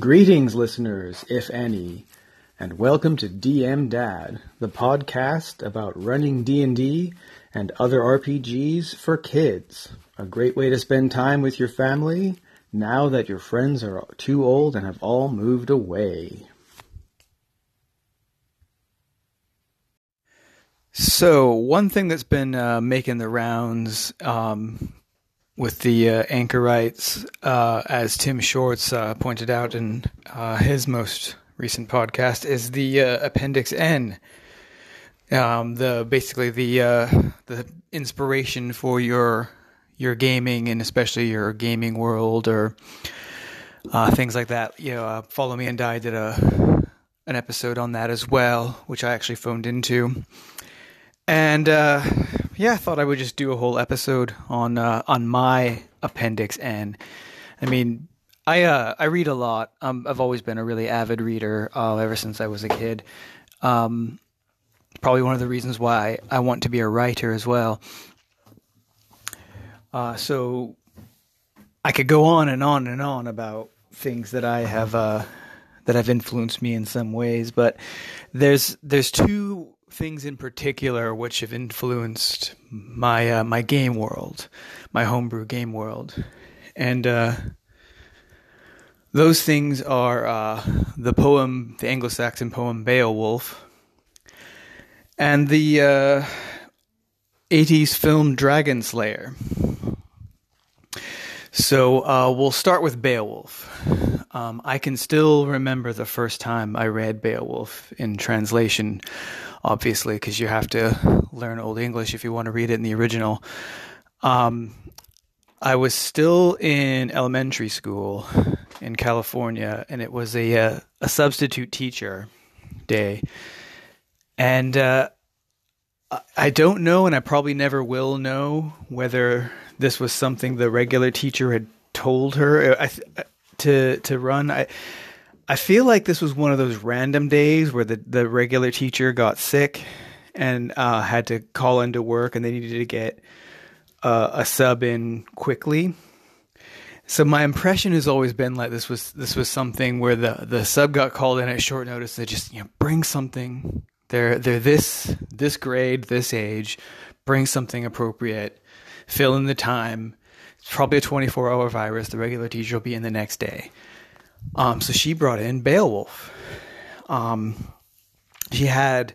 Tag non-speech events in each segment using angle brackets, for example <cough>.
Greetings, listeners, if any, and welcome to DM Dad, the podcast about running D&D and other RPGs for kids. A great way to spend time with your family now that your friends are too old and have all moved away. So, one thing that's been uh, making the rounds um, with the uh, anchorites, uh, as Tim Shorts uh, pointed out in uh, his most recent podcast, is the uh, Appendix N. Um, the basically the uh, the inspiration for your your gaming and especially your gaming world or things like that. You know, Follow Me and Die did a an episode on that as well, which I actually phoned into. And yeah, I thought I would just do a whole episode on uh, on my appendix N. I mean, I uh, I read a lot. Um, I've always been a really avid reader uh, ever since I was a kid. Um, probably one of the reasons why I want to be a writer as well. Uh, so I could go on and on and on about things that I have uh, that have influenced me in some ways, but there's there's two things in particular which have influenced my uh, my game world, my homebrew game world, and uh, those things are uh, the poem, the Anglo-Saxon poem Beowulf, and the '80s uh, film Dragon Slayer. So uh, we'll start with Beowulf. Um, I can still remember the first time I read Beowulf in translation obviously, because you have to learn Old English if you want to read it in the original. Um, I was still in elementary school in California, and it was a a, uh, a substitute teacher day, and uh, I don't know, and I probably never will know whether this was something the regular teacher had told her uh, to to run. I I feel like this was one of those random days where the, the regular teacher got sick and uh, had to call into work and they needed to get uh, a sub in quickly. So my impression has always been like this was this was something where the, the sub got called in at short notice. They just you know bring something. They're they're this this grade this age. Bring something appropriate. Fill in the time. It's probably a twenty four hour virus. The regular teacher will be in the next day. Um, so she brought in Beowulf. Um, she had,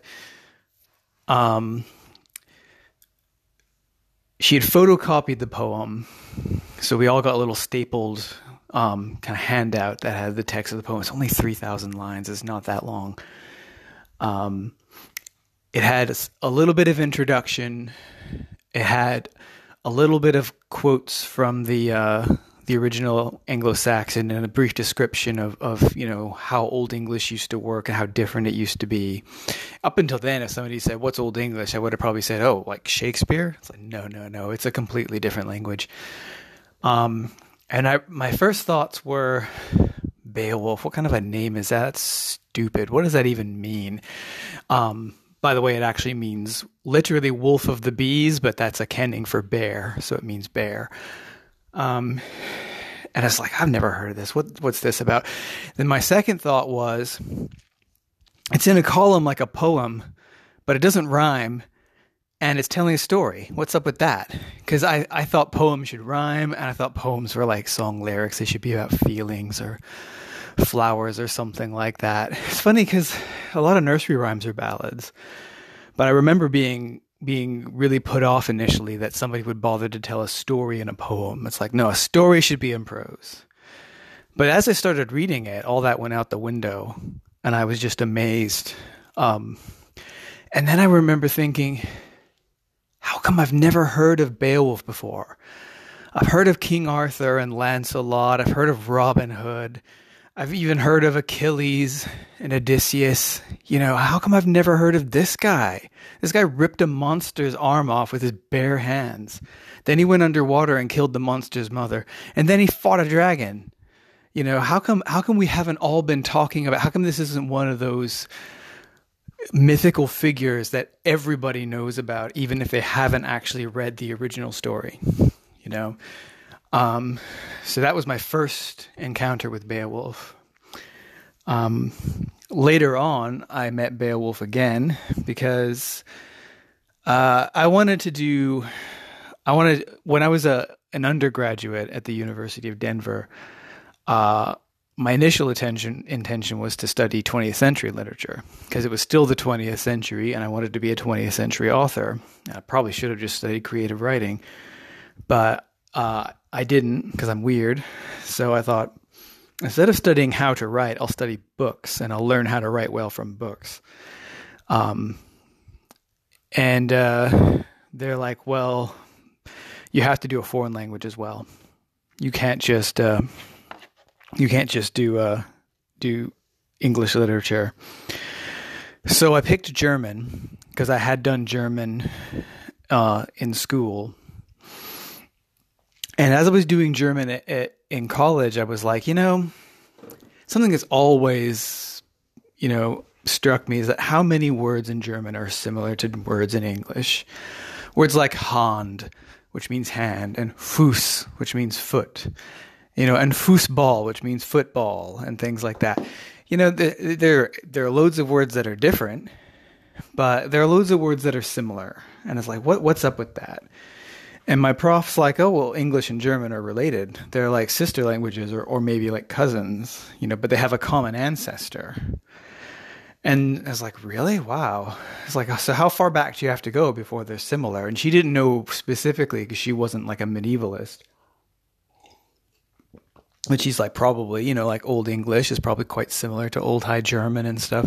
um, she had photocopied the poem, so we all got a little stapled um, kind of handout that had the text of the poem. It's only three thousand lines. It's not that long. Um, it had a little bit of introduction. It had a little bit of quotes from the uh, the original Anglo-Saxon and a brief description of, of you know how Old English used to work and how different it used to be. Up until then, if somebody said what's Old English, I would have probably said, oh, like Shakespeare. It's like no, no, no, it's a completely different language. Um, and I my first thoughts were Beowulf. What kind of a name is that? That's stupid. What does that even mean? Um, by the way, it actually means literally wolf of the bees, but that's a kenning for bear, so it means bear. Um, and it's like, I've never heard of this. What, what's this about? Then my second thought was, it's in a column like a poem, but it doesn't rhyme and it's telling a story. What's up with that? Because I, I thought poems should rhyme, and I thought poems were like song lyrics. They should be about feelings or flowers or something like that. <laughs> It's funny because a lot of nursery rhymes are ballads, but I remember being being really put off initially that somebody would bother to tell a story in a poem. It's like, no, a story should be in prose. But as I started reading it, all that went out the window, and I was just amazed. Um, and then I remember thinking, how come I've never heard of Beowulf before? I've heard of King Arthur and Lancelot. I've heard of Robin Hood. I've even heard of Achilles and Odysseus. You know, how come I've never heard of this guy? This guy ripped a monster's arm off with his bare hands. Then he went underwater and killed the monster's mother. And then he fought a dragon. You know, how come how come we haven't all been talking about how come this isn't one of those mythical figures that everybody knows about even if they haven't actually read the original story? You know? Um, so that was my first encounter with Beowulf. Um, later on, I met Beowulf again because uh, I wanted to do. I wanted when I was a an undergraduate at the University of Denver. Uh, my initial attention intention was to study 20th century literature because it was still the 20th century and I wanted to be a 20th century author. I probably should have just studied creative writing, but uh, I didn't because I'm weird. So I thought instead of studying how to write, I'll study books and I'll learn how to write well from books. Um, and uh, they're like, well, you have to do a foreign language as well. You can't just uh, you can't just do uh, do English literature. So I picked German because I had done German uh, in school. And as I was doing German at, at, in college, I was like, you know, something that's always, you know, struck me is that how many words in German are similar to words in English? Words like Hand, which means hand, and Fuß, which means foot you know, and foosball, which means football, and things like that. You know, there there are loads of words that are different, but there are loads of words that are similar, and it's like, what what's up with that? And my prof's like, oh well, English and German are related. They're like sister languages, or or maybe like cousins, you know, but they have a common ancestor. And I was like, really? Wow. It's like, so how far back do you have to go before they're similar? And she didn't know specifically because she wasn't like a medievalist but she's like probably you know like old english is probably quite similar to old high german and stuff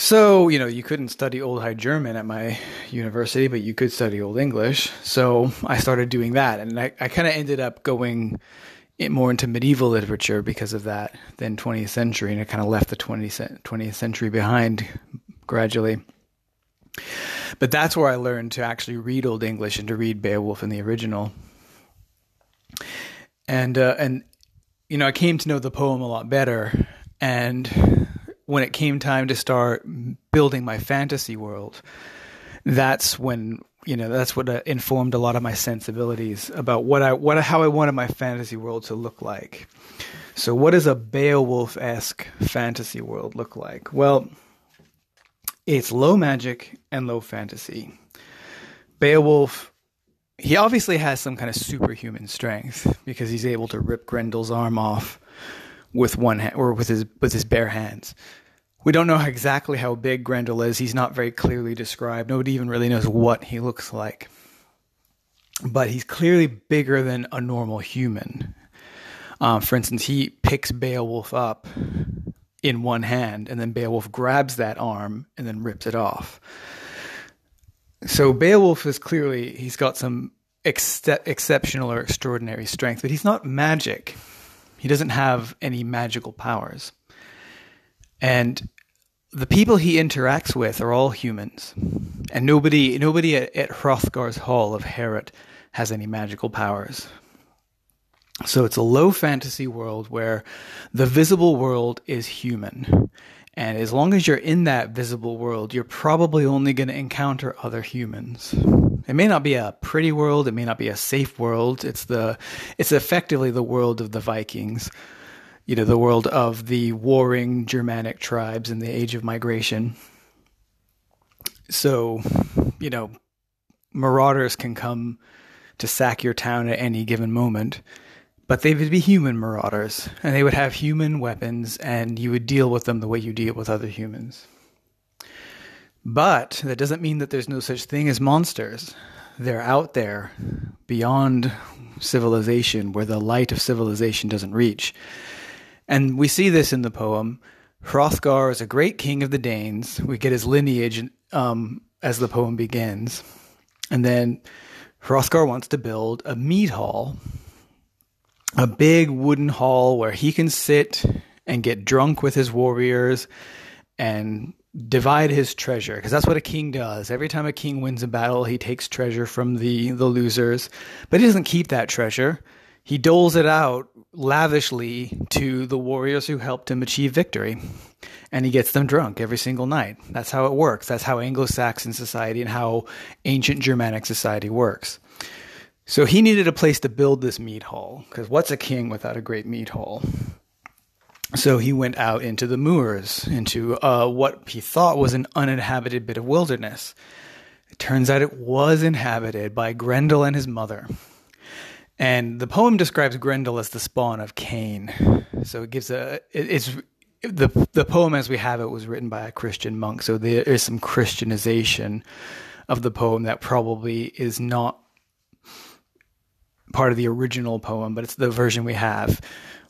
so you know you couldn't study old high german at my university but you could study old english so i started doing that and i, I kind of ended up going more into medieval literature because of that than 20th century and i kind of left the 20th, 20th century behind gradually but that's where i learned to actually read old english and to read beowulf in the original and uh, and you know, I came to know the poem a lot better. And when it came time to start building my fantasy world, that's when you know that's what uh, informed a lot of my sensibilities about what I what how I wanted my fantasy world to look like. So, what does a Beowulf esque fantasy world look like? Well, it's low magic and low fantasy. Beowulf he obviously has some kind of superhuman strength because he's able to rip Grendel's arm off with one hand or with his with his bare hands. We don't know exactly how big Grendel is. He's not very clearly described. Nobody even really knows what he looks like. But he's clearly bigger than a normal human. Um, for instance, he picks Beowulf up in one hand, and then Beowulf grabs that arm and then rips it off. So Beowulf is clearly he's got some ex- exceptional or extraordinary strength, but he's not magic. He doesn't have any magical powers. And the people he interacts with are all humans, and nobody nobody at, at Hrothgar's Hall of Heorot has any magical powers. So it's a low fantasy world where the visible world is human. And as long as you're in that visible world, you're probably only going to encounter other humans. It may not be a pretty world, it may not be a safe world. It's the it's effectively the world of the Vikings. You know, the world of the warring Germanic tribes in the age of migration. So, you know, marauders can come to sack your town at any given moment but they would be human marauders, and they would have human weapons, and you would deal with them the way you deal with other humans. But that doesn't mean that there's no such thing as monsters. They're out there beyond civilization, where the light of civilization doesn't reach. And we see this in the poem. Hrothgar is a great king of the Danes. We get his lineage um, as the poem begins. And then Hrothgar wants to build a mead hall a big wooden hall where he can sit and get drunk with his warriors and divide his treasure because that's what a king does every time a king wins a battle he takes treasure from the the losers but he doesn't keep that treasure he doles it out lavishly to the warriors who helped him achieve victory and he gets them drunk every single night that's how it works that's how anglo-saxon society and how ancient germanic society works so he needed a place to build this mead hall, because what's a king without a great mead hall? So he went out into the moors, into uh, what he thought was an uninhabited bit of wilderness. It turns out it was inhabited by Grendel and his mother. And the poem describes Grendel as the spawn of Cain. So it gives a it, it's the the poem as we have it was written by a Christian monk. So there is some Christianization of the poem that probably is not part of the original poem, but it's the version we have.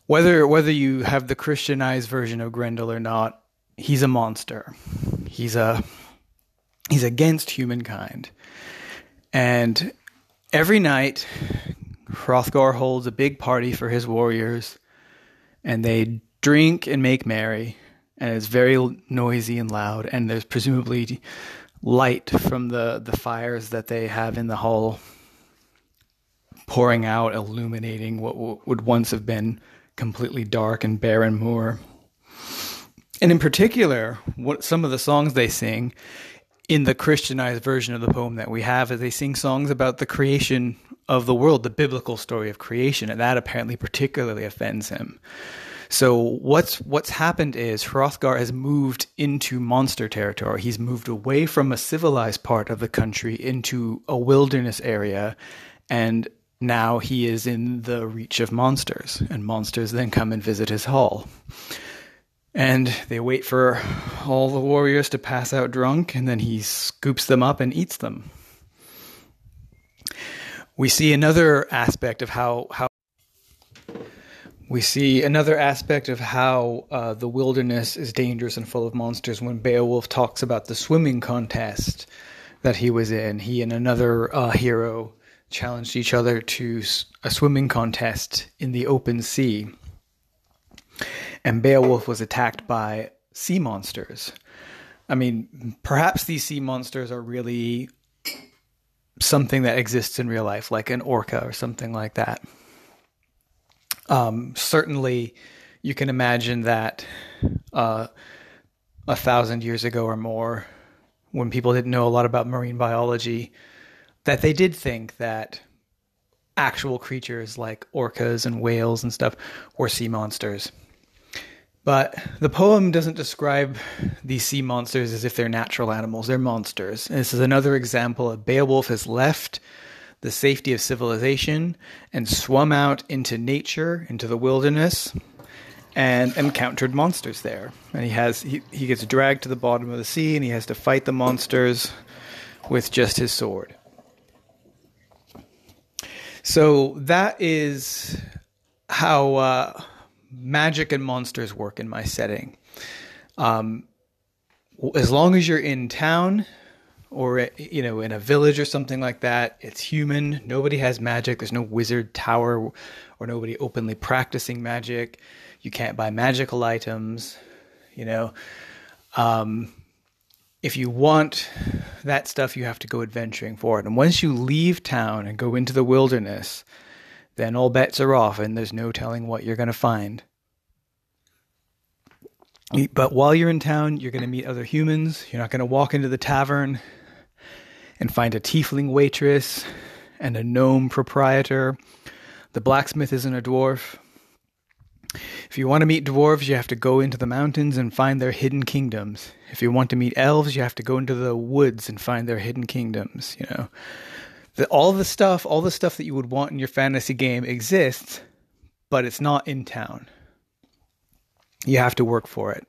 Whether whether you have the Christianized version of Grendel or not, he's a monster. He's a he's against humankind. And every night Hrothgar holds a big party for his warriors, and they drink and make merry, and it's very noisy and loud, and there's presumably light from the, the fires that they have in the hall pouring out, illuminating what w- would once have been completely dark and barren moor. And in particular, what some of the songs they sing in the Christianized version of the poem that we have is they sing songs about the creation of the world, the biblical story of creation, and that apparently particularly offends him. So what's what's happened is Hrothgar has moved into monster territory. He's moved away from a civilized part of the country into a wilderness area, and now he is in the reach of monsters, and monsters then come and visit his hall. And they wait for all the warriors to pass out drunk, and then he scoops them up and eats them we see another aspect of how how we see another aspect of how uh, the wilderness is dangerous and full of monsters when Beowulf talks about the swimming contest that he was in. He and another uh, hero challenged each other to a swimming contest in the open sea. And Beowulf was attacked by sea monsters. I mean, perhaps these sea monsters are really something that exists in real life, like an orca or something like that. Um, certainly, you can imagine that uh, a thousand years ago or more, when people didn't know a lot about marine biology, that they did think that actual creatures like orcas and whales and stuff were sea monsters. But the poem doesn't describe these sea monsters as if they're natural animals, they're monsters. And this is another example of Beowulf has left the safety of civilization and swum out into nature, into the wilderness, and encountered monsters there. And he has he, he gets dragged to the bottom of the sea and he has to fight the monsters with just his sword. So that is how uh, magic and monsters work in my setting. Um, as long as you're in town or you know in a village or something like that, it's human. Nobody has magic. There's no wizard tower or nobody openly practicing magic. You can't buy magical items. You know, um, if you want that stuff, you have to go adventuring for it. And once you leave town and go into the wilderness, then all bets are off and there's no telling what you're going to find. But while you're in town, you're going to meet other humans. You're not going to walk into the tavern and find a tiefling waitress and a gnome proprietor. The blacksmith isn't a dwarf. If you want to meet dwarves, you have to go into the mountains and find their hidden kingdoms. If you want to meet elves, you have to go into the woods and find their hidden kingdoms, you know all the stuff, all the stuff that you would want in your fantasy game exists, but it's not in town. You have to work for it.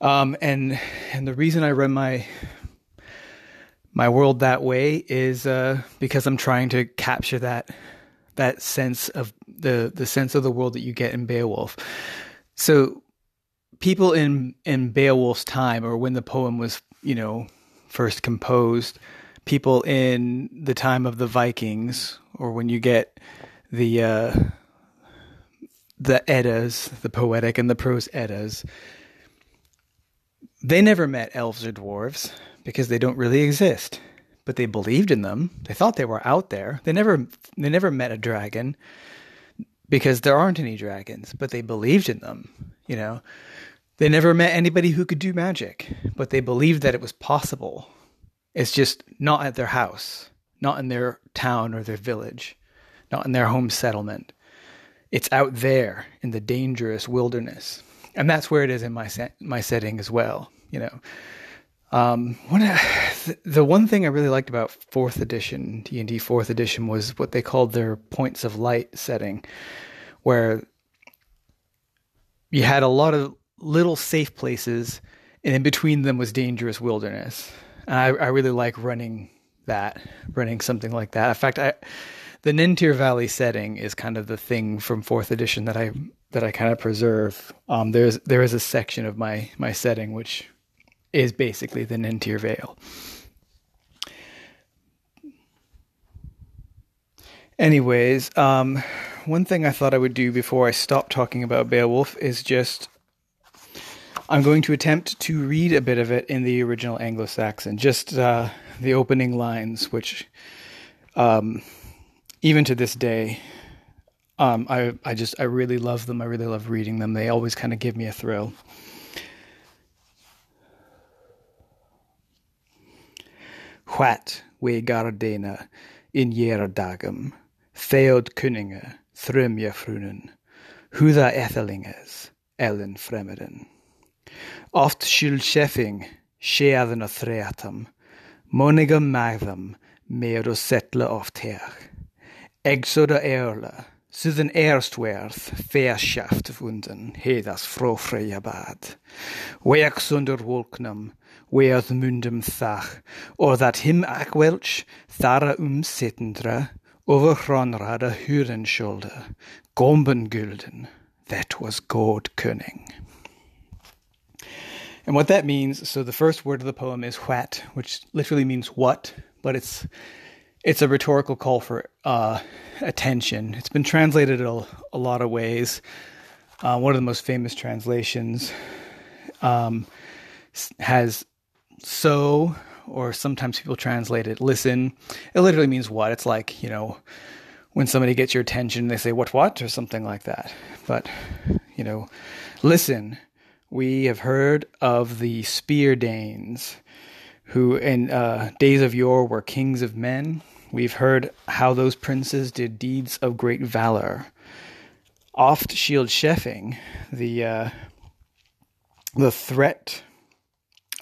Um, and and the reason I run my my world that way is uh, because I'm trying to capture that that sense of the the sense of the world that you get in Beowulf. So people in in Beowulf's time, or when the poem was, you know, first composed, people in the time of the Vikings, or when you get the uh, the Eddas, the poetic and the prose Eddas, they never met elves or dwarves because they don't really exist. But they believed in them. They thought they were out there. They never they never met a dragon because there aren't any dragons, but they believed in them, you know. They never met anybody who could do magic, but they believed that it was possible. It's just not at their house, not in their town or their village, not in their home settlement. It's out there in the dangerous wilderness, and that's where it is in my set, my setting as well. You know, um, one the one thing I really liked about fourth edition D and D fourth edition was what they called their points of light setting, where you had a lot of little safe places, and in between them was dangerous wilderness. And I, I really like running that, running something like that. In fact, I the Nentir Valley setting is kind of the thing from fourth edition that I that I kind of preserve. Um, there's there is a section of my my setting which is basically the Nentir Vale. Anyways, um, one thing I thought I would do before I stop talking about Beowulf is just I'm going to attempt to read a bit of it in the original Anglo-Saxon, just uh, the opening lines, which um, even to this day, um, I I just I really love them. I really love reading them. They always kind of give me a thrill. What we Gardena in Yeradagum, Theod Kunninge, Thrumja Frunen, Huda Ethelinges, Ellen Fremeden. Oft skyldkjeffing, skjeden og threatam, Moniga magdam, mer og settle oft her. Egsoda erle, Syden erstwerth, verschaft wunden, hedas frofreya bad. Weaks under wolknam, weath mundum thach, or that him akwelch, thara um sittendra, over hronrad a huren shoulder, gomben gulden, that was god cunning. And what that means, so the first word of the poem is what, which literally means what, but it's it's a rhetorical call for uh, attention. It's been translated a, a lot of ways. Uh, one of the most famous translations um, has so, or sometimes people translate it listen. It literally means what. It's like, you know, when somebody gets your attention, they say, what, what, or something like that. But, you know, listen. We have heard of the Spear Danes, who in uh, days of yore were kings of men. We've heard how those princes did deeds of great valor. Oft Shield Sheffing, the uh, the threat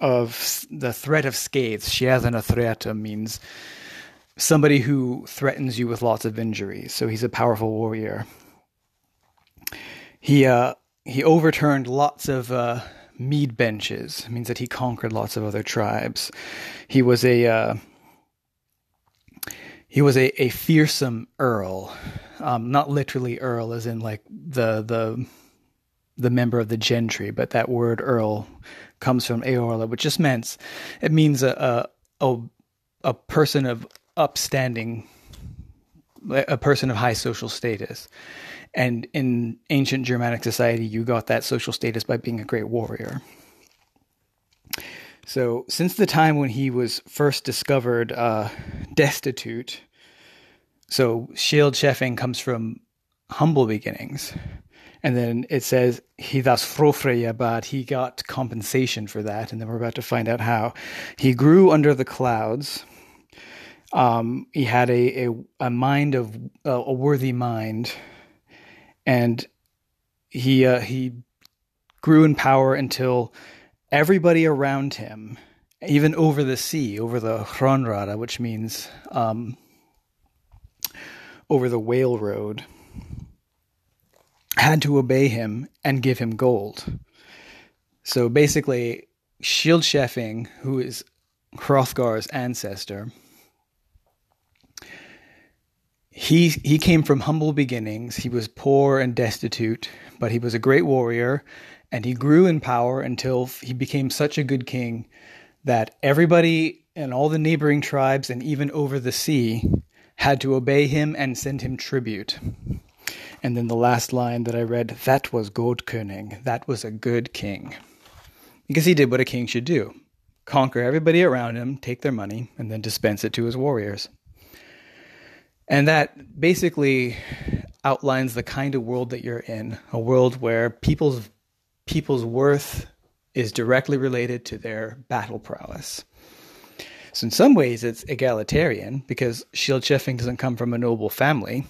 of the threat of scathes. Shiazana threata means somebody who threatens you with lots of injuries. So he's a powerful warrior. He uh, he overturned lots of uh, mead benches. It means that he conquered lots of other tribes. He was a uh, he was a, a fearsome earl, um, not literally earl as in like the the the member of the gentry, but that word earl comes from eorla, which just means it means a a a, a person of upstanding, a person of high social status. And in ancient Germanic society, you got that social status by being a great warrior. So, since the time when he was first discovered uh, destitute, so Shield Sheffing comes from humble beginnings. And then it says he thus frofreya, but he got compensation for that. And then we're about to find out how. He grew under the clouds. Um, he had a, a, a mind of a worthy mind and he uh, he grew in power until everybody around him, even over the sea, over the Hronrada, which means um, over the whale road, had to obey him and give him gold. So basically, Shield Sheffing, who is Hrothgar's ancestor, he he came from humble beginnings. He was poor and destitute, but he was a great warrior, and he grew in power until he became such a good king that everybody and all the neighboring tribes and even over the sea had to obey him and send him tribute. And then the last line that I read, that was Godkönig, That was a good king. Because he did what a king should do conquer everybody around him, take their money, and then dispense it to his warriors. And that basically outlines the kind of world that you're in, a world where people's people's worth is directly related to their battle prowess. So in some ways it's egalitarian because Shield Sheffing doesn't come from a noble family.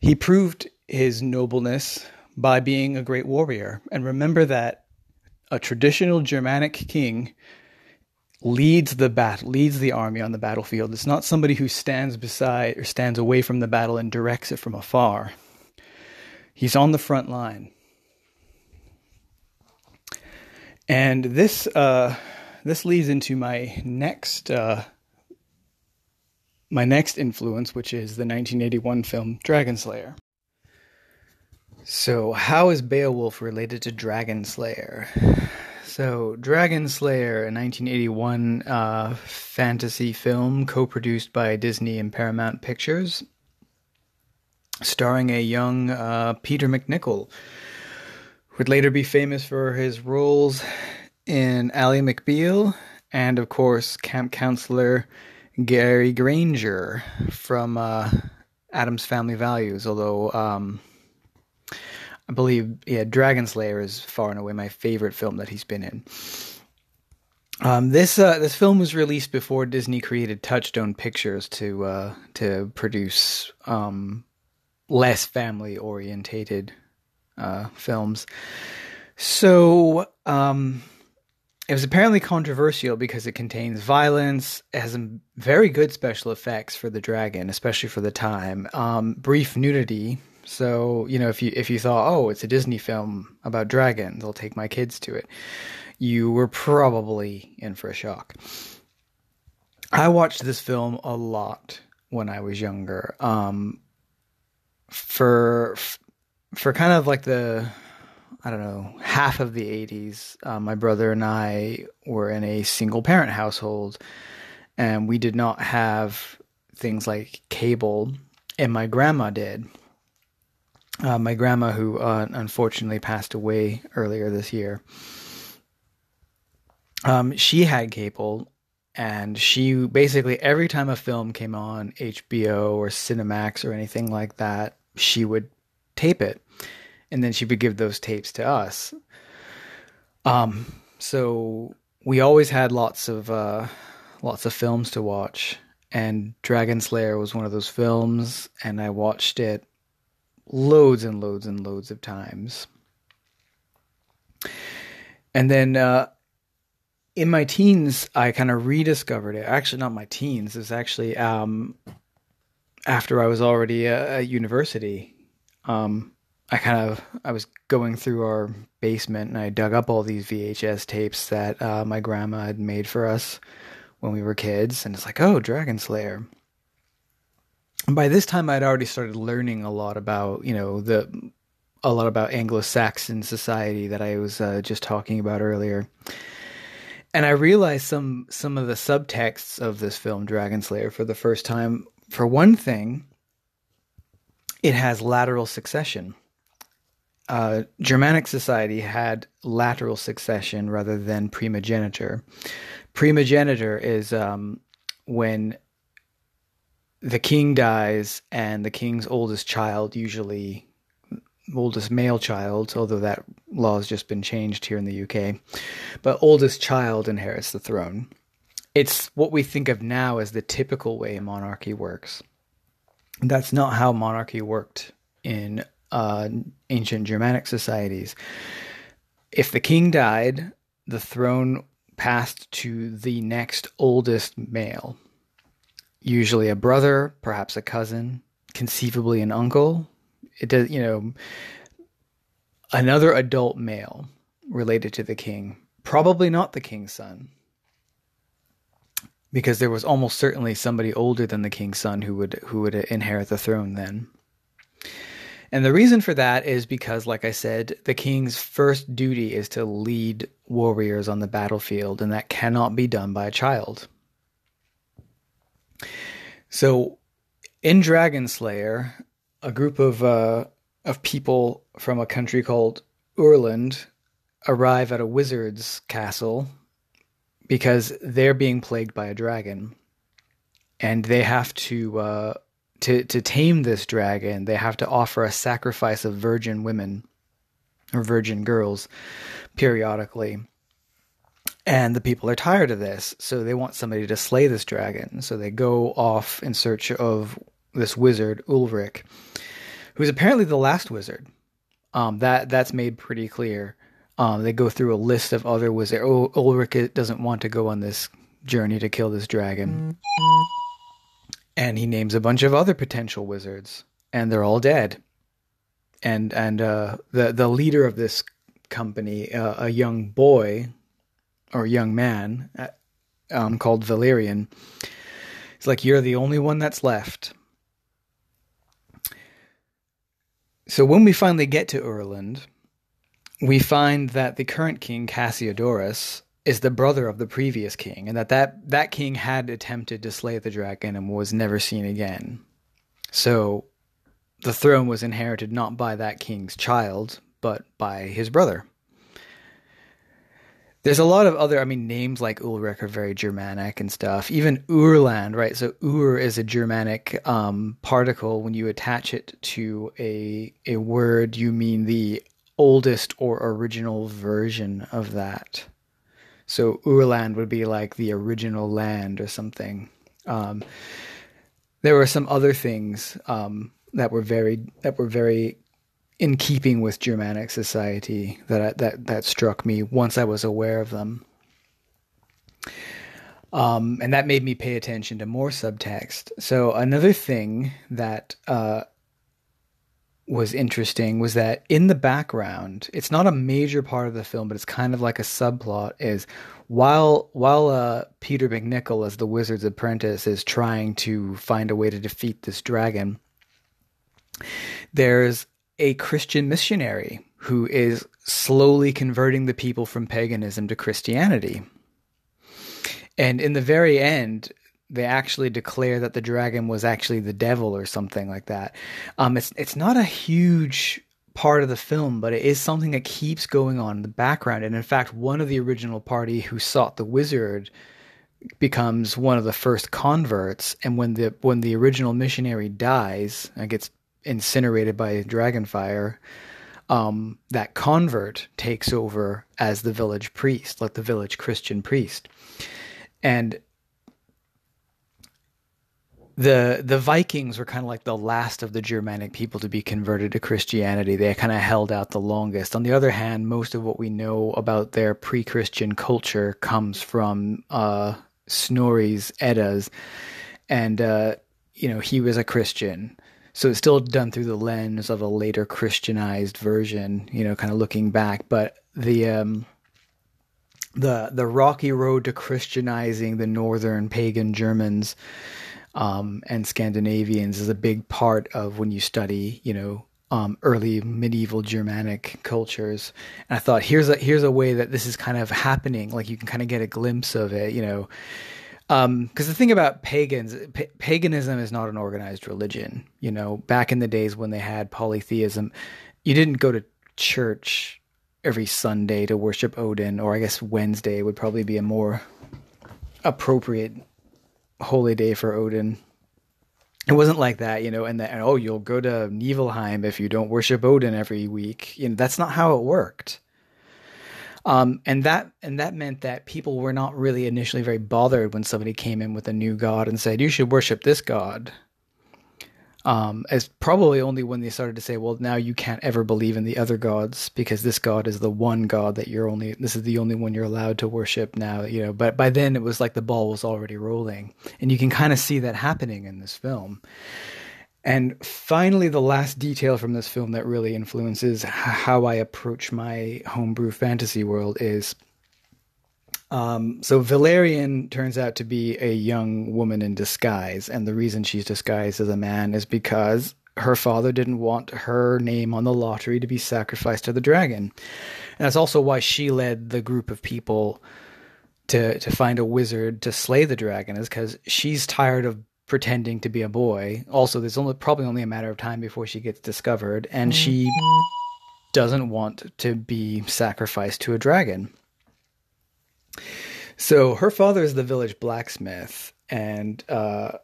He proved his nobleness by being a great warrior. And remember that a traditional Germanic king leads the battle, leads the army on the battlefield. It's not somebody who stands beside or stands away from the battle and directs it from afar. He's on the front line. And this uh, this leads into my next uh, my next influence, which is the 1981 film Dragon Slayer. So, how is Beowulf related to Dragon Slayer? So, Dragon Slayer, a 1981 uh, fantasy film co produced by Disney and Paramount Pictures, starring a young uh, Peter MacNicol, who would later be famous for his roles in Ally McBeal and, of course, camp counselor Gary Granger from uh, Addams Family Values, although. Um, I believe, yeah, Dragon Slayer is far and away my favorite film that he's been in. Um, this uh, this film was released before Disney created Touchstone Pictures to uh, to produce um, less family orientated uh, films. So um, it was apparently controversial because it contains violence, it has some very good special effects for the dragon, especially for the time. Um, brief nudity, so, you know, if you if you thought, "Oh, it's a Disney film about dragons, I'll take my kids to it." You were probably in for a shock. I watched this film a lot when I was younger. Um, for for kind of like the I don't know, half of the 80s, uh, my brother and I were in a single parent household and we did not have things like cable, and my grandma did. Uh, my grandma, who uh, unfortunately passed away earlier this year, um, she had cable, and she basically every time a film came on HBO or Cinemax or anything like that, she would tape it, and then she would give those tapes to us. Um, so we always had lots of uh, lots of films to watch, and Dragon Slayer was one of those films, and I watched it loads and loads and loads of times. And then uh, in my teens, I kind of rediscovered it. Actually, not my teens. It's actually um, after I was already at university. Um, I kind of I was going through our basement and I dug up all these VHS tapes that uh, my grandma had made for us when we were kids, and it's like, oh, Dragon Slayer by this time I'd already started learning a lot about, you know, the a lot about Anglo-Saxon society that I was uh, just talking about earlier. And I realized some some of the subtexts of this film Dragon Slayer for the first time. For one thing, it has lateral succession. Uh, Germanic society had lateral succession rather than primogeniture. Primogeniture is um, when the king dies and the king's oldest child usually oldest male child although that law has just been changed here in the UK but oldest child inherits the throne. It's what we think of now as the typical way monarchy works. That's not how monarchy worked in uh, ancient germanic societies. If the king died the throne passed to the next oldest male usually a brother, perhaps a cousin, conceivably an uncle. It does, you know, another adult male related to the king, probably not the king's son. Because there was almost certainly somebody older than the king's son who would who would inherit the throne then. And the reason for that is because, like I said, the king's first duty is to lead warriors on the battlefield, and that cannot be done by a child. So, in Dragon Slayer, a group of uh, of people from a country called Urland arrive at a wizard's castle because they're being plagued by a dragon, and they have to uh, to to tame this dragon. They have to offer a sacrifice of virgin women or virgin girls periodically and the people are tired of this, so they want somebody to slay this dragon. So they go off in search of this wizard, Ulrich, who's apparently the last wizard. Um, that that's made pretty clear. Um, they go through a list of other wizards. Oh, Ulrich doesn't want to go on this journey to kill this dragon, and he names a bunch of other potential wizards, and they're all dead. And and uh, the the leader of this company, uh, a young boy or young man uh, um, called Valerian, he's like, "You're the only one that's left." So when we finally get to Urland, we find that the current king Cassiodorus is the brother of the previous king, and that, that that king had attempted to slay the dragon and was never seen again. So the throne was inherited not by that king's child, but by his brother. There's a lot of other, I mean, names like Ulrich are very Germanic and stuff. Even Urland, right? So Ur is a Germanic um, particle. When you attach it to a a word, you mean the oldest or original version of that. So Urland would be like the original land or something. Um, there were some other things um, that were very that were very in keeping with Germanic society that I, that that struck me once I was aware of them. Um, and that made me pay attention to more subtext. So another thing that uh, was interesting was that in the background, it's not a major part of the film, but it's kind of like a subplot. Is while while uh, Peter MacNicol as the wizard's apprentice is trying to find a way to defeat this dragon, there's a Christian missionary who is slowly converting the people from paganism to Christianity. And in the very end, they actually declare that the dragon was actually the devil or something like that. Um, it's it's not a huge part of the film, but it is something that keeps going on in the background. And in fact, one of the original party who sought the wizard becomes one of the first converts. And when the when the original missionary dies and gets incinerated by dragon fire, um, that convert takes over as the village priest, like the village Christian priest. And the the Vikings were kind of like the last of the Germanic people to be converted to Christianity. They kind of held out the longest. On the other hand, most of what we know about their pre-Christian culture comes from uh, Snorri's Eddas, and uh, you know he was a Christian. So it's still done through the lens of a later Christianized version, you know, kind of looking back. But the um, the the rocky road to Christianizing the northern pagan Germans um, and Scandinavians is a big part of when you study, you know, um, early medieval Germanic cultures. And I thought, here's a here's a way that this is kind of happening. Like you can kind of get a glimpse of it, you know. Because um, the thing about pagans, pa- paganism is not an organized religion. You know, back in the days when they had polytheism, you didn't go to church every Sunday to worship Odin, or I guess Wednesday would probably be a more appropriate holy day for Odin. It wasn't like that, you know, and, that oh, you'll go to Niflheim if you don't worship Odin every week. You know, that's not how it worked. Um, and that and that meant that people were not really initially very bothered when somebody came in with a new god and said you should worship this god um, as probably only when they started to say, well, now you can't ever believe in the other gods because this god is the one god that you're only, this is the only one you're allowed to worship now, you know. But by then it was like the ball was already rolling. And you can kind of see that happening in this film. And finally, the last detail from this film that really influences how I approach my homebrew fantasy world is um, so Valerian turns out to be a young woman in disguise, and the reason she's disguised as a man is because her father didn't want her name on the lottery to be sacrificed to the dragon. And that's also why she led the group of people to to find a wizard to slay the dragon, is because she's tired of pretending to be a boy. Also, there's only probably only a matter of time before she gets discovered, and she doesn't want to be sacrificed to a dragon. So her father is the village blacksmith, and uh,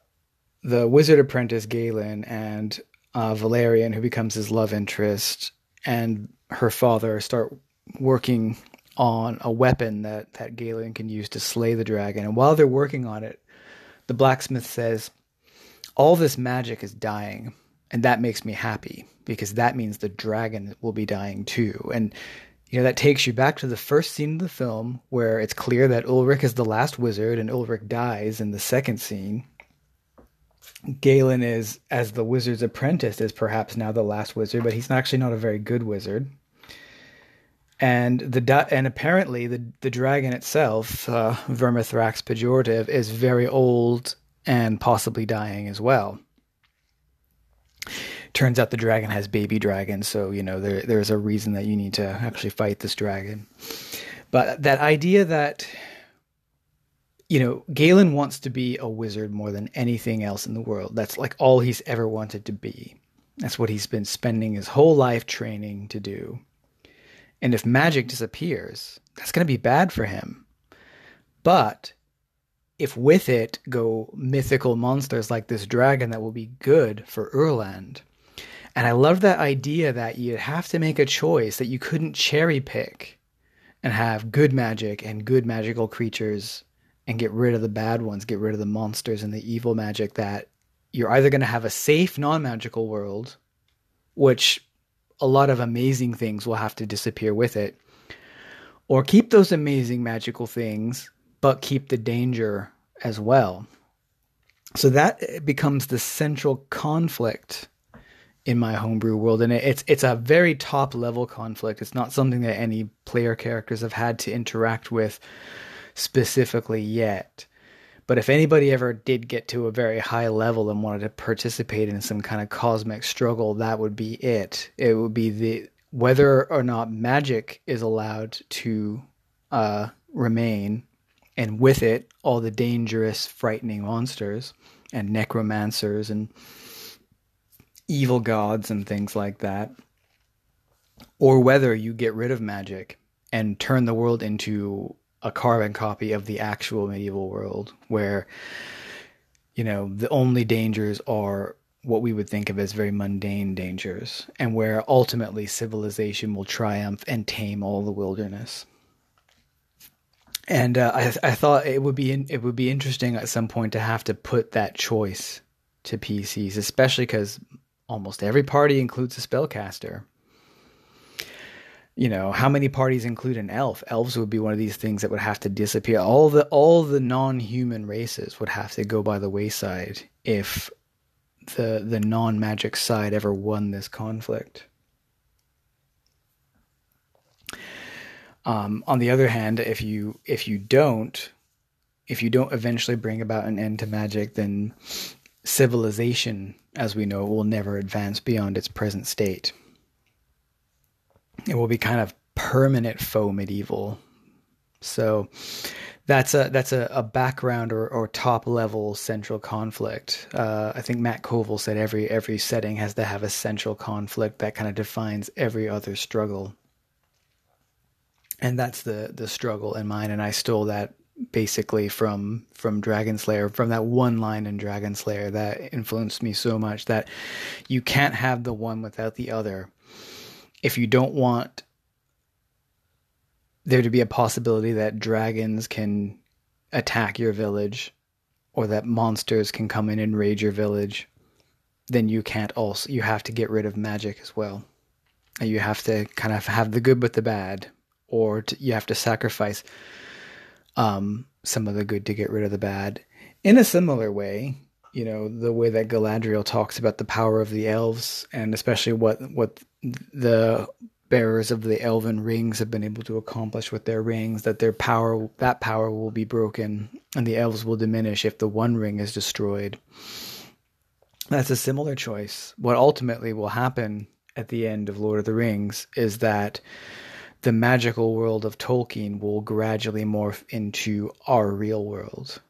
the wizard apprentice Galen and uh, Valerian, who becomes his love interest, and her father start working on a weapon that that Galen can use to slay the dragon. And while they're working on it, the blacksmith says, "All this magic is dying." And that makes me happy because that means the dragon will be dying too. And you know that takes you back to the first scene of the film where it's clear that Ulrich is the last wizard and Ulrich dies in the second scene. Galen is as the wizard's apprentice is perhaps now the last wizard, but he's actually not a very good wizard. And the and apparently the the dragon itself, uh, Vermithrax pejorative, is very old and possibly dying as well turns out the dragon has baby dragons, so you know there there's a reason that you need to actually fight this dragon. But that idea that you know Galen wants to be a wizard more than anything else in the world. That's like all he's ever wanted to be. That's what he's been spending his whole life training to do. And if magic disappears, that's going to be bad for him. But if with it go mythical monsters like this dragon that will be good for Urland, and I love that idea that you'd have to make a choice, that you couldn't cherry pick and have good magic and good magical creatures and get rid of the bad ones, get rid of the monsters and the evil magic, that you're either going to have a safe, non magical world, which a lot of amazing things will have to disappear with it, or keep those amazing magical things, but keep the danger as well. So that eh, becomes the central conflict in my homebrew world, and it's it's a very top level conflict. It's not something that any player characters have had to interact with specifically yet. But if anybody ever did get to a very high level and wanted to participate in some kind of cosmic struggle, that would be it. It would be the whether or not magic is allowed to uh, remain, and with it, all the dangerous, frightening monsters and necromancers and evil gods and things like that, or whether you get rid of magic and turn the world into a carbon copy of the actual medieval world where you know the only dangers are what we would think of as very mundane dangers and where ultimately civilization will triumph and tame all the wilderness and uh, I, I thought it would be in, it would be interesting at some point to have to put that choice to PCs, especially because almost every party includes a spellcaster. You know, how many parties include an elf? Elves would be one of these things that would have to disappear. All the all the non-human races would have to go by the wayside if the the non-magic side ever won this conflict. Um, on the other hand, if you if you don't, if you don't eventually bring about an end to magic, then civilization, as we know, will never advance beyond its present state. It will be kind of permanent faux medieval. So that's a that's a, a background or, or top level central conflict. Uh, I think Matt Colville said every every setting has to have a central conflict that kind of defines every other struggle. And that's the the struggle in mine, and I stole that basically from from Dragon Slayer, from that one line in Dragon Slayer that influenced me so much that you can't have the one without the other. If you don't want there to be a possibility that dragons can attack your village or that monsters can come in and raid your village, then you can't also you have to get rid of magic as well. You have to kind of have the good with the bad, or to, you have to sacrifice um, some of the good to get rid of the bad. In a similar way, you know, the way that Galadriel talks about the power of the elves, and especially what what the bearers of the elven rings have been able to accomplish with their rings, that their power that power will be broken and the elves will diminish if the one ring is destroyed. That's a similar choice. What ultimately will happen at the end of Lord of the Rings is that the magical world of Tolkien will gradually morph into our real world.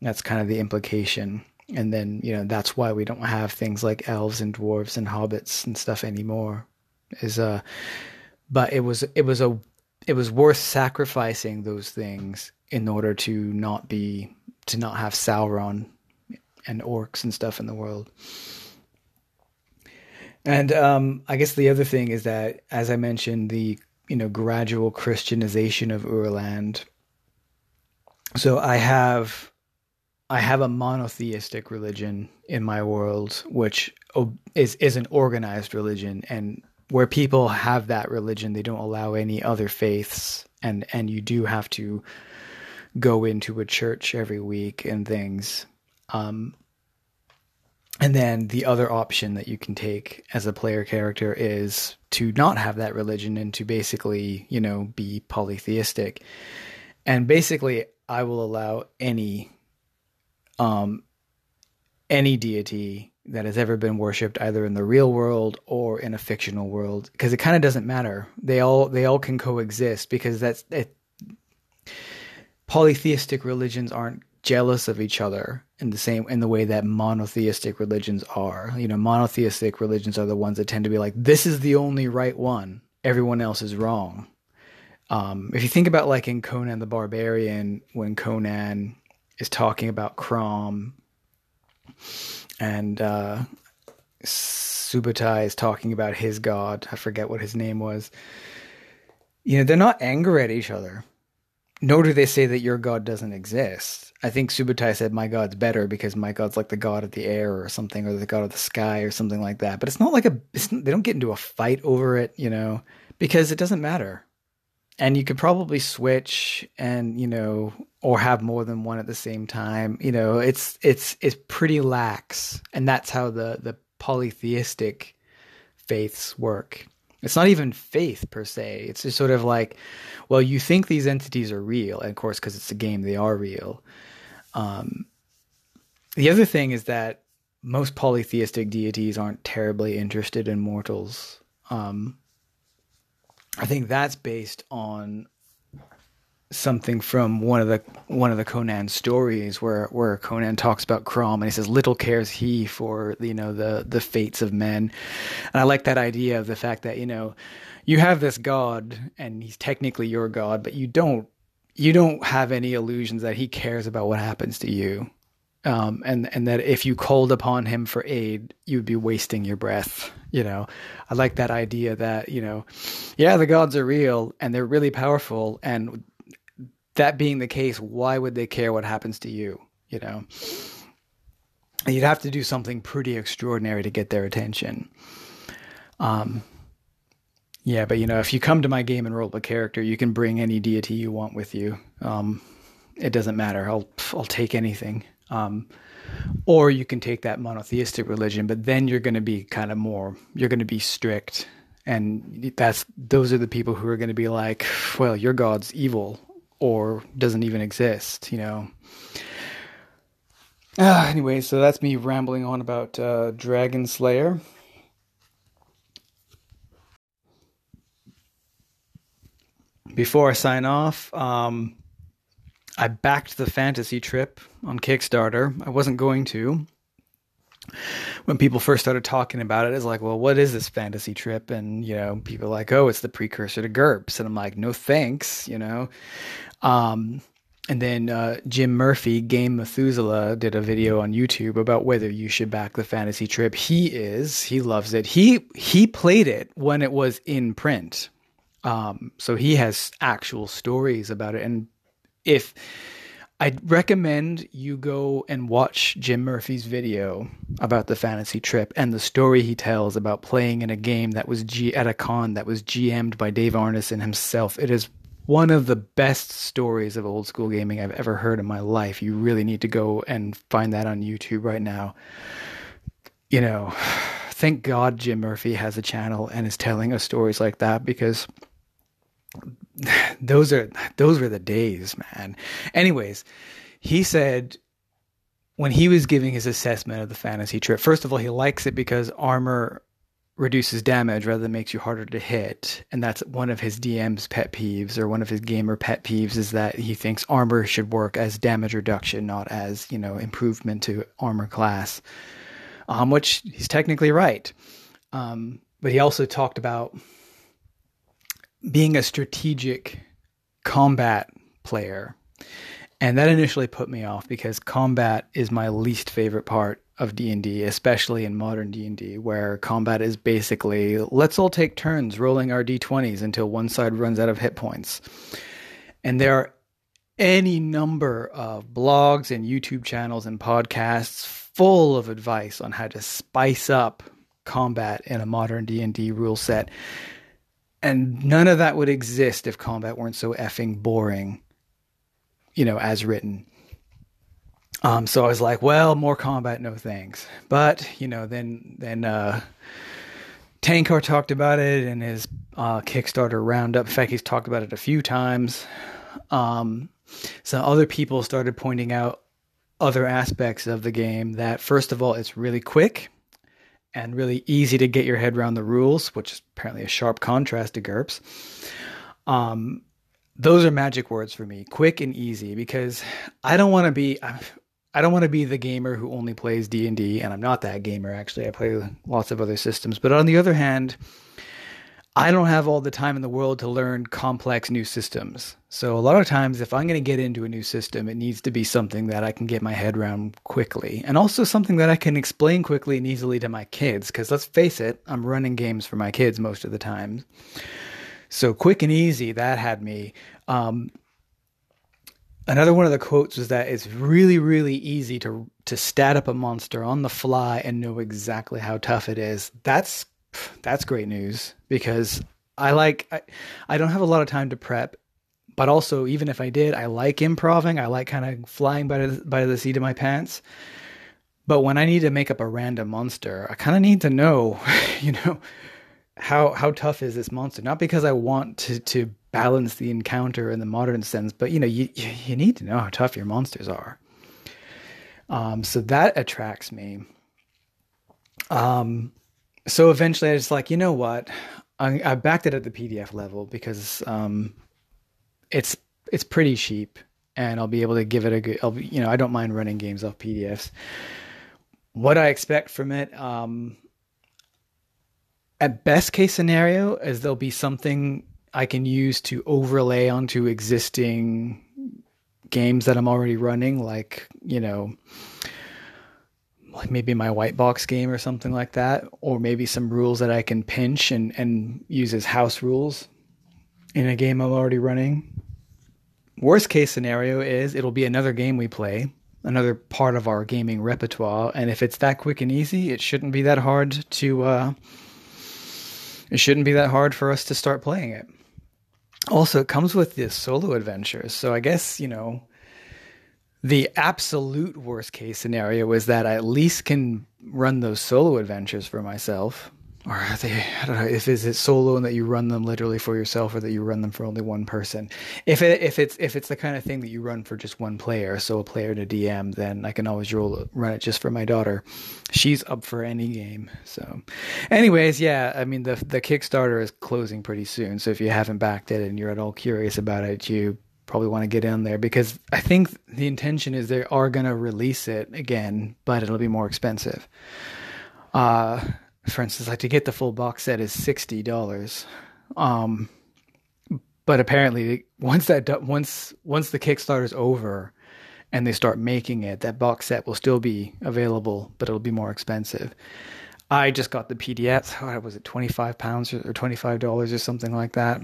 That's kind of the implication. And then, you know, that's why we don't have things like elves and dwarves and hobbits and stuff anymore. Is uh but it was it was a it was worth sacrificing those things in order to not be to not have Sauron and orcs and stuff in the world. And um, I guess the other thing is that, as I mentioned, the you know gradual Christianization of Urland. So I have I have a monotheistic religion in my world, which is is an organized religion, and where people have that religion, they don't allow any other faiths, and and you do have to go into a church every week and things. Um, and then the other option that you can take as a player character is to not have that religion and to basically, you know, be polytheistic. And basically, I will allow any um any deity that has ever been worshipped either in the real world or in a fictional world because it kind of doesn't matter. They all they all can coexist because that's it, polytheistic religions aren't jealous of each other in the same in the way that monotheistic religions are. You know, monotheistic religions are the ones that tend to be like, this is the only right one. Everyone else is wrong. Um, if you think about like in Conan the Barbarian, when Conan is talking about Crom and uh, Subutai is talking about his god, I forget what his name was. You know, they're not angry at each other nor do they say that your god doesn't exist. I think Subutai said my god's better because my god's like the god of the air or something, or the god of the sky or something like that. But it's not like a. they don't get into a fight over it, you know, because it doesn't matter. And you could probably switch, and you know, or have more than one at the same time. You know, it's it's it's pretty lax, and that's how the the polytheistic faiths work. It's not even faith per se. It's just sort of like, well, you think these entities are real, and of course, because it's a game, they are real. Um, the other thing is that most polytheistic deities aren't terribly interested in mortals. Um, I think that's based on something from one of the one of the Conan stories where where Conan talks about Crom and he says little cares he for you know the the fates of men. And I like that idea of the fact that you know you have this god and he's technically your god but you don't you don't have any illusions that he cares about what happens to you um, and and that if you called upon him for aid, you'd be wasting your breath. You know, I like that idea that you know, yeah, the gods are real and they're really powerful, and that being the case, why would they care what happens to you? You know, you'd have to do something pretty extraordinary to get their attention. Um, yeah, but you know, if you come to my game and roll a character, you can bring any deity you want with you. Um, it doesn't matter. I'll I'll take anything. Um, or you can take that monotheistic religion, but then you're going to be kind of more. You're going to be strict, and that's those are the people who are going to be like, well, your god's evil, or doesn't even exist, you know. Uh, anyway, so that's me rambling on about uh, Dragon Slayer. Before I sign off, um, I backed the fantasy trip on Kickstarter. I wasn't going to. When people first started talking about it, it's like, well, what is this fantasy trip? And, you know, people are like, oh, it's the precursor to GURPS. And I'm like, no thanks, you know. Um, and then uh, Jim Murphy, Game Methuselah, did a video on YouTube about whether you should back the fantasy trip. He is, he loves it. He he played it when it was in print, um, so he has actual stories about it. And if I'd recommend you go and watch Jim Murphy's video about the fantasy trip and the story he tells about playing in a game that was G- at a con that was GM'd by Dave Arneson himself. It is one of the best stories of old school gaming I've ever heard in my life. You really need to go and find that on YouTube right now. You know, thank God Jim Murphy has a channel and is telling us stories like that because <sighs> those are those were the days, man. Anyways, he said when he was giving his assessment of the fantasy trip, first of all, he likes it because armor reduces damage rather than makes you harder to hit. And that's one of his DM's pet peeves or one of his gamer pet peeves is that he thinks armor should work as damage reduction, not as, you know, improvement to armor class. Um, which he's technically right. Um, but he also talked about being a strategic combat player. And that initially put me off because combat is my least favorite part of D&D, especially in modern D&D where combat is basically let's all take turns rolling our d20s until one side runs out of hit points. And there are any number of blogs and YouTube channels and podcasts full of advice on how to spice up combat in a modern D&D rule set. And none of that would exist if combat weren't so effing boring, you know, as written. Um, so I was like, well, more combat, no thanks. But you know, then then uh, Tenkar talked about it in his uh, Kickstarter roundup. In fact, he's talked about it a few times. Um, some other people started pointing out other aspects of the game. That first of all, it's really quick and really easy to get your head around the rules, which is apparently a sharp contrast to GURPS. Um, those are magic words for me quick and easy because i don't want to be I don't want to be the gamer who only plays D&D and I'm not that gamer actually. I play lots of other systems. But on the other hand, I don't have all the time in the world to learn complex new systems. So a lot of times if I'm going to get into a new system, it needs to be something that I can get my head around quickly and also something that I can explain quickly and easily to my kids cuz let's face it, I'm running games for my kids most of the time. So quick and easy, that had me um, Another one of the quotes was that it's really, really easy to to stat up a monster on the fly and know exactly how tough it is. That's <sighs> that's great news because I like I, I don't have a lot of time to prep, but also even if I did, I like improving. I like kind of flying by the, by the seat of my pants. But when I need to make up a random monster, I kind of need to know, <laughs> you know, how how tough is this monster? Not because I want to to balance the encounter in the modern sense, but you know, you you need to know how tough your monsters are. Um, so that attracts me. Um, so eventually I was like, you know what? I, I backed it at the PDF level because um, it's it's pretty cheap, and I'll be able to give it a good. I'll be, you know, I don't mind running games off PDFs. What I expect from it, um, at best case scenario, is there'll be something I can use to overlay onto existing games that I'm already running, like, you know, maybe my white box game or something like that, or maybe some rules that I can pinch and, and use as house rules in a game I'm already running. Worst case scenario is it'll be another game we play, another part of our gaming repertoire, and if it's that quick and easy, it shouldn't be that hard to uh, it shouldn't be that hard for us to start playing it also it comes with this solo adventures. So I guess, you know, the absolute worst case scenario is that I at least can run those solo adventures for myself. Or they, I don't know, if is it solo and that you run them literally for yourself or that you run them for only one person. If it, if it's, if it's the kind of thing that you run for just one player, so a player a DM, then I can always roll, run it just for my daughter. She's up for any game. So anyways, yeah, I mean, the, the Kickstarter is closing pretty soon. So if you haven't backed it and you're at all curious about it, you probably want to get in there because I think the intention is they are going to release it again, but it'll be more expensive. Uh, for instance, like to get the full box set is sixty dollars. Um, but apparently, once that once once the Kickstarter's over, and they start making it, that box set will still be available, but it'll be more expensive. I just got the PDF. Was it, twenty five pounds or twenty five dollars or something like that?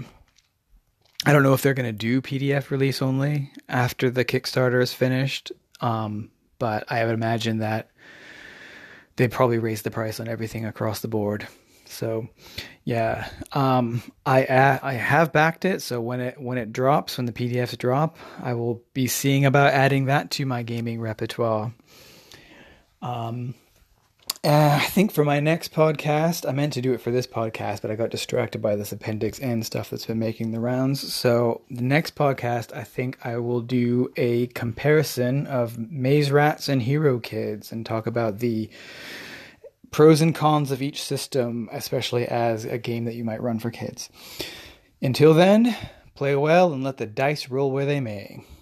I don't know if they're going to do PDF release only after the Kickstarter is finished, um, but I would imagine that they probably raise the price on everything across the board. So, yeah, um, I I have backed it. So when it when it drops, when the PDFs drop, I will be seeing about adding that to my gaming repertoire. Um, uh, I think for my next podcast, I meant to do it for this podcast, but I got distracted by this Appendix N stuff that's been making the rounds. So, the next podcast, I think I will do a comparison of Maze Rats and Hero Kids and talk about the pros and cons of each system, especially as a game that you might run for kids. Until then, play well and let the dice roll where they may.